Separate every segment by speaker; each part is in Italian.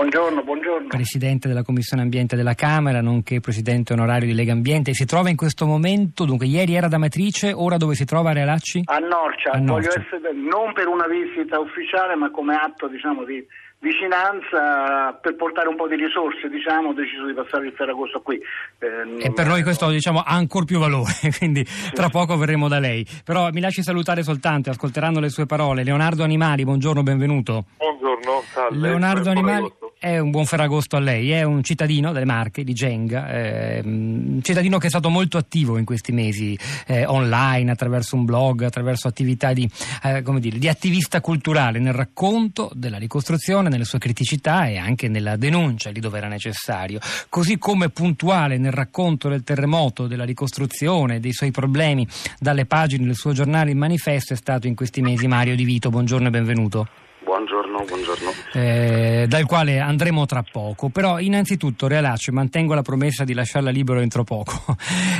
Speaker 1: Buongiorno, buongiorno.
Speaker 2: Presidente della Commissione Ambiente della Camera, nonché Presidente onorario di Lega Ambiente. Si trova in questo momento, dunque ieri era da Matrice, ora dove si trova a Realacci?
Speaker 1: A Norcia,
Speaker 2: A Norcia.
Speaker 1: voglio essere non per una visita ufficiale ma come atto diciamo, di vicinanza per portare un po' di risorse, diciamo, ho deciso di passare il Ferragosto qui. Eh,
Speaker 2: E per noi questo diciamo, ha ancora più valore, quindi tra poco verremo da lei. Però mi lasci salutare soltanto, ascolteranno le sue parole. Leonardo Animali, buongiorno, benvenuto.
Speaker 3: Buongiorno, salve.
Speaker 2: Leonardo Animali. È un buon Ferragosto a lei, è un cittadino delle Marche, di Genga, eh, cittadino che è stato molto attivo in questi mesi eh, online, attraverso un blog, attraverso attività di, eh, dire, di attivista culturale nel racconto della ricostruzione, nelle sue criticità e anche nella denuncia lì dove era necessario. Così come puntuale nel racconto del terremoto, della ricostruzione, dei suoi problemi dalle pagine del suo giornale Il Manifesto è stato in questi mesi Mario Di Vito. Buongiorno e benvenuto
Speaker 3: Buongiorno, buongiorno.
Speaker 2: eh, dal quale andremo tra poco. Però innanzitutto Realaccio mantengo la promessa di lasciarla libero entro poco.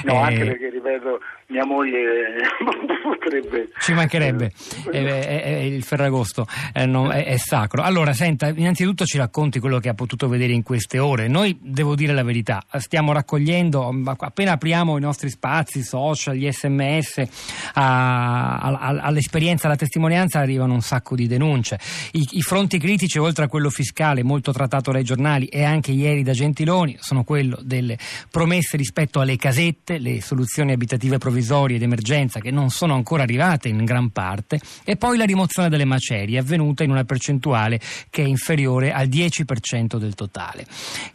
Speaker 1: No,
Speaker 2: Eh,
Speaker 1: anche perché, ripeto, mia moglie potrebbe...
Speaker 2: Ci mancherebbe,
Speaker 1: Eh,
Speaker 2: Eh, eh, eh, il Ferragosto eh, no, è, è sacro. Allora, senta, innanzitutto ci racconti quello che ha potuto vedere in queste ore. Noi, devo dire la verità, stiamo raccogliendo, m- appena apriamo i nostri spazi, social, gli sms, a- a- a- all'esperienza, alla testimonianza arrivano un sacco di denunce. I, I fronti critici, oltre a quello fiscale, molto trattato dai giornali e anche ieri da Gentiloni, sono quello delle promesse rispetto alle casette, le soluzioni abitative provvisorie d'emergenza che non sono ancora arrivate in gran parte, e poi la rimozione delle macerie avvenuta in una percentuale che è inferiore al 10% del totale.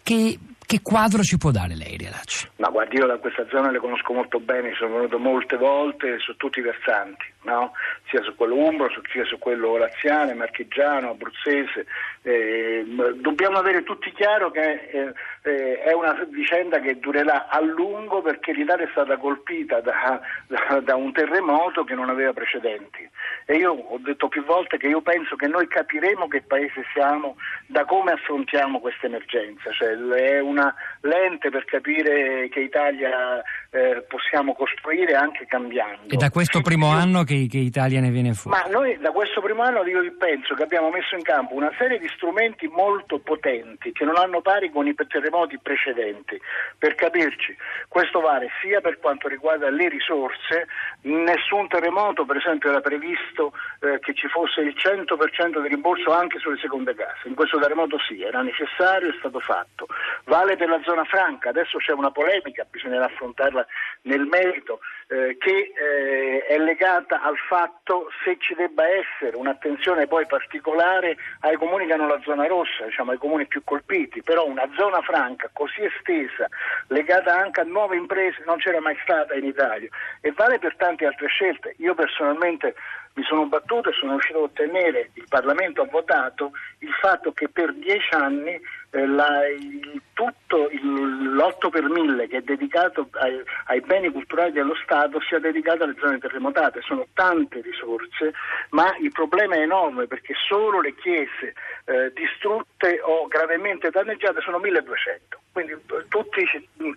Speaker 2: Che, che quadro ci può dare lei, Realacci?
Speaker 1: Ma guardi, io da questa zona le conosco molto bene, sono venuto molte volte su tutti i versanti, no? sia su quello umbro, sia su quello laziale, marchigiano, abruzzese. Eh, dobbiamo avere tutti chiaro che eh, eh, è una vicenda che durerà a lungo perché l'Italia è stata colpita da, da- da un terremoto che non aveva precedenti. E io ho detto più volte che io penso che noi capiremo che paese siamo da come affrontiamo questa emergenza, cioè è una lente per capire che Italia eh, possiamo costruire anche cambiando.
Speaker 2: È da questo primo anno che, che Italia ne viene fuori.
Speaker 1: ma noi da questo primo anno io penso che abbiamo messo in campo una serie di strumenti molto potenti che non hanno pari con i terremoti precedenti. Per capirci, questo vale sia per quanto riguarda le risorse, nessun terremoto per esempio era previsto eh, che ci fosse il 100% di rimborso anche sulle seconde case, in questo terremoto sì, era necessario, è stato fatto. Vale per la zona franca, adesso c'è una polemica, bisognerà affrontarla nel merito, eh, che eh, è legata al fatto se ci debba essere un'attenzione poi particolare ai comuni che hanno la zona rossa, diciamo ai comuni più colpiti, però una zona franca così estesa, legata anche a nuove imprese, non c'era mai stata in Italia e vale per tante altre scelte. Io personalmente mi sono battuto e sono riuscito a ottenere, il Parlamento ha votato il fatto che per dieci anni eh, la- il- tutto il- l'8 per mille che è dedicato ai, ai beni culturali dello Stato sia dedicato alle zone terremotate. Sono tante risorse, ma il problema è enorme perché solo le chiese eh, distrutte o gravemente danneggiate sono 1200. Quindi eh, tutti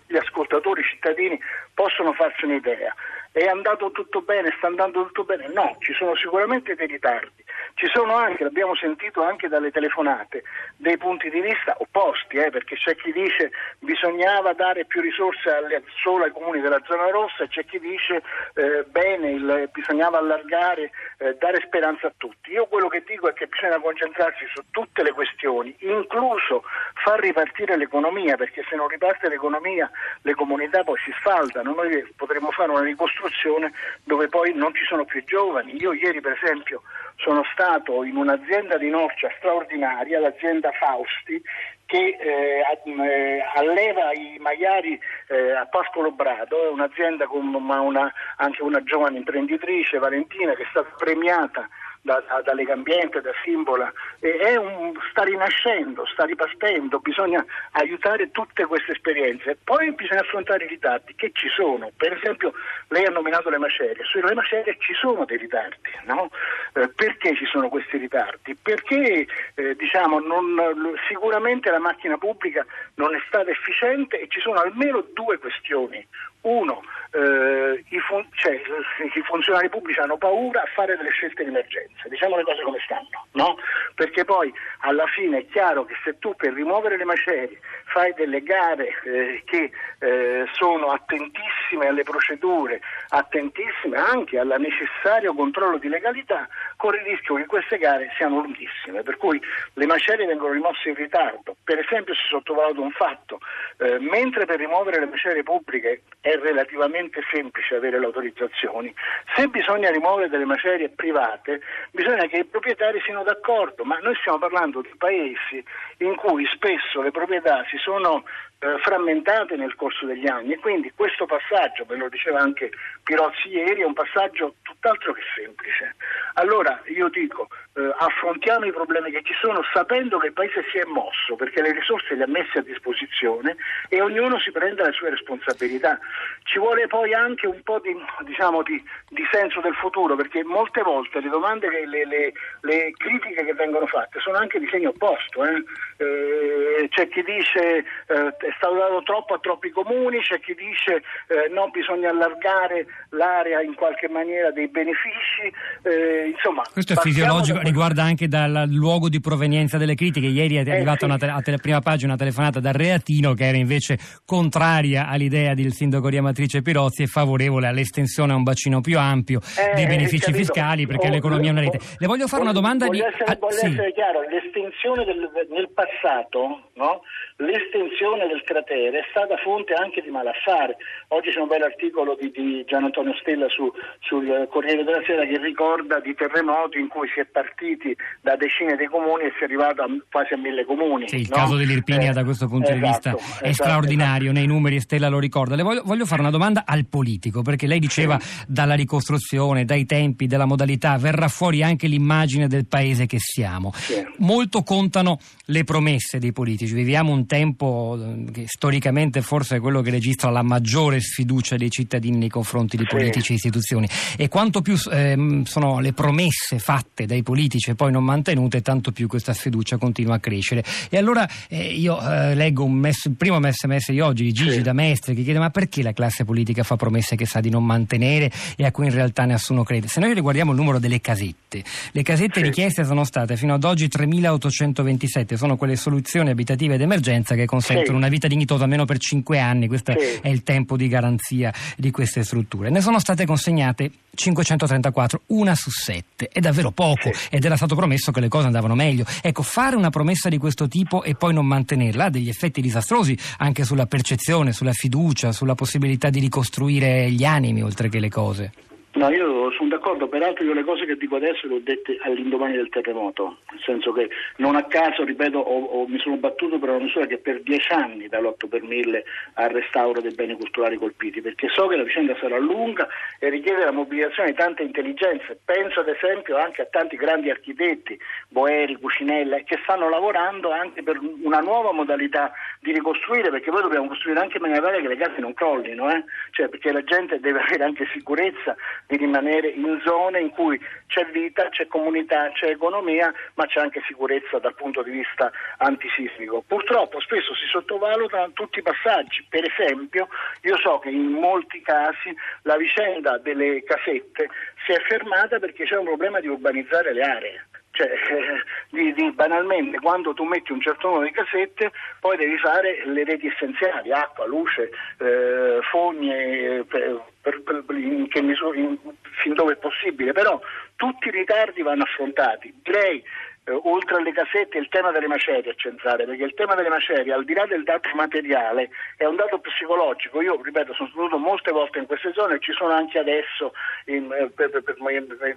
Speaker 1: gli ascoltatori, i cittadini possono farsi un'idea. È andato tutto bene, sta andando tutto bene? No, ci sono sicuramente dei ritardi. Ci sono anche, l'abbiamo sentito anche dalle telefonate, dei punti di vista opposti, eh, perché c'è chi dice bisognava dare più risorse alle- solo ai comuni della zona rossa e c'è chi dice eh, bene, il- bisognava allargare, eh, dare speranza a tutti. Io quello che dico è che bisogna concentrarsi su tutte le questioni, incluso far ripartire l'economia, perché se non riparte l'economia le comunità poi si sfaldano. Noi potremmo fare una ricostruzione dove poi non ci sono più giovani. Io ieri per esempio sono stato in un'azienda di Norcia straordinaria, l'azienda Fausti, che eh, a- eh, alleva i maiali eh, a Pascolo Brado, è un'azienda con una- anche una giovane imprenditrice, Valentina, che è stata premiata da, da, da Lega Ambiente, da Simbola, un, sta rinascendo, sta ripartendo, bisogna aiutare tutte queste esperienze. Poi bisogna affrontare i ritardi che ci sono, per esempio lei ha nominato le macerie, sulle macerie ci sono dei ritardi, no? Eh, perché ci sono questi ritardi? Perché eh, diciamo, non- sicuramente la macchina pubblica non è stata efficiente e ci sono almeno due questioni. Uno, eh, i, fun- cioè, i funzionari pubblici hanno paura a fare delle scelte di emergenza. diciamo le cose come stanno, no? Perché poi alla fine è chiaro che se tu per rimuovere le macerie fai delle gare eh, che eh, sono attentissime alle procedure, attentissime anche al necessario controllo di legalità, corri il rischio che queste gare siano lunghissime, per cui le macerie vengono rimosse in ritardo. Per esempio si sottovaluta un fatto, eh, mentre per rimuovere le macerie pubbliche è relativamente semplice avere le autorizzazioni, se bisogna rimuovere delle macerie private bisogna che i proprietari siano d'accordo, ma noi stiamo parlando di paesi in cui spesso le proprietà si sono eh, frammentate nel corso degli anni e quindi questo passaggio, ve lo diceva anche Pirozzi ieri, è un passaggio tutt'altro che semplice. Allora io dico, eh, affrontiamo i problemi che ci sono sapendo che il Paese si è mosso perché le risorse le ha messe a disposizione e ognuno si prenda le sue responsabilità. Ci vuole poi anche un po' di, diciamo, di, di senso del futuro perché molte volte le domande, le, le, le, critiche che vengono fatte sono anche di segno opposto. Eh? Eh, c'è chi dice eh, stato dato troppo a troppi comuni, c'è chi dice eh, no, bisogna allargare l'area in qualche maniera dei benefici. Eh, insomma,
Speaker 2: Questo è fisiologico, riguarda anche dal luogo di provenienza delle critiche. Ieri è eh, arrivata sì. a tele, prima pagina una telefonata da Reatino che era invece contraria all'idea del sindaco di Amatrice Pirozzi e favorevole all'estensione a un bacino più ampio eh, di benefici fiscali perché oh, l'economia è una rete. Le voglio fare
Speaker 1: voglio,
Speaker 2: una domanda
Speaker 1: voglio
Speaker 2: di...
Speaker 1: Essere, ah, voglio sì. essere chiaro, l'estensione del, nel passato, no? l'estensione del cratere è stata fonte anche di malaffare. Oggi c'è un bel articolo di, di Gian Antonio Stella su, sul Corriere della Sera che ricorda di terremoti in cui si è partiti da decine di comuni e si è arrivato a, quasi a mille comuni.
Speaker 2: Sì, il
Speaker 1: no?
Speaker 2: caso dell'Irpinia eh, da questo punto esatto, di vista esatto, è straordinario, esatto. nei numeri Stella lo ricorda. Le voglio, voglio, fare una domanda al politico, perché lei diceva sì. dalla ricostruzione, dai tempi, della modalità, verrà fuori anche l'immagine del paese che siamo. Sì. Molto contano le promesse dei politici, viviamo un tempo eh, che storicamente forse è quello che registra la maggiore sfiducia dei cittadini nei confronti di politici e istituzioni e quanto più eh, sono le promesse fatte dai politici e poi non mantenute, tanto più questa sfiducia continua a crescere. E allora eh, io eh, leggo un mess- il primo sms di oggi di Gigi sì. da Mestre che chiede ma perché la classe politica fa promesse che sa di non mantenere e a cui in realtà nessuno crede? Se noi riguardiamo il numero delle casette, le casette sì. richieste sono state fino ad oggi 3.827, sono quelle soluzioni abitative d'emergenza che consentono sì. una vita dignitosa almeno per 5 anni, questo è il tempo di garanzia di queste strutture. Ne sono state consegnate 534, una su sette, è davvero poco ed era stato promesso che le cose andavano meglio. Ecco, fare una promessa di questo tipo e poi non mantenerla ha degli effetti disastrosi anche sulla percezione, sulla fiducia, sulla possibilità di ricostruire gli animi oltre che le cose.
Speaker 1: No, io sono d'accordo, peraltro io le cose che dico adesso le ho dette all'indomani del terremoto, nel senso che non a caso, ripeto, ho, ho, mi sono battuto per una misura che per dieci anni dall'8 per 1000 al restauro dei beni culturali colpiti, perché so che la vicenda sarà lunga e richiede la mobilitazione di tante intelligenze. Penso ad esempio anche a tanti grandi architetti, Boeri, Cucinella, che stanno lavorando anche per una nuova modalità di ricostruire, perché poi dobbiamo costruire anche in maniera tale che le case non crollino, eh? cioè, perché la gente deve avere anche sicurezza di rimanere in zone in cui c'è vita, c'è comunità, c'è economia, ma c'è anche sicurezza dal punto di vista antisismico. Purtroppo spesso si sottovalutano tutti i passaggi, per esempio io so che in molti casi la vicenda delle casette si è fermata perché c'è un problema di urbanizzare le aree. Cioè, di, di, banalmente, quando tu metti un certo numero di casette, poi devi fare le reti essenziali, acqua, luce, eh, fogne, per, per, per, in misura, in, fin dove è possibile, però tutti i ritardi vanno affrontati. Direi eh, oltre alle casette il tema delle macerie è centrale, perché il tema delle macerie, al di là del dato materiale, è un dato psicologico. Io, ripeto, sono stato molte volte in queste zone e ci sono anche adesso in, eh, per, per, per,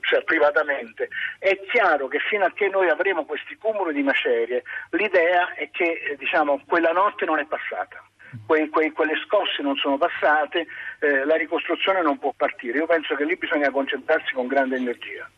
Speaker 1: cioè, privatamente. È chiaro che fino a che noi avremo questi cumuli di macerie, l'idea è che eh, diciamo, quella notte non è passata. Que, que, quelle scosse non sono passate, eh, la ricostruzione non può partire. Io penso che lì bisogna concentrarsi con grande energia.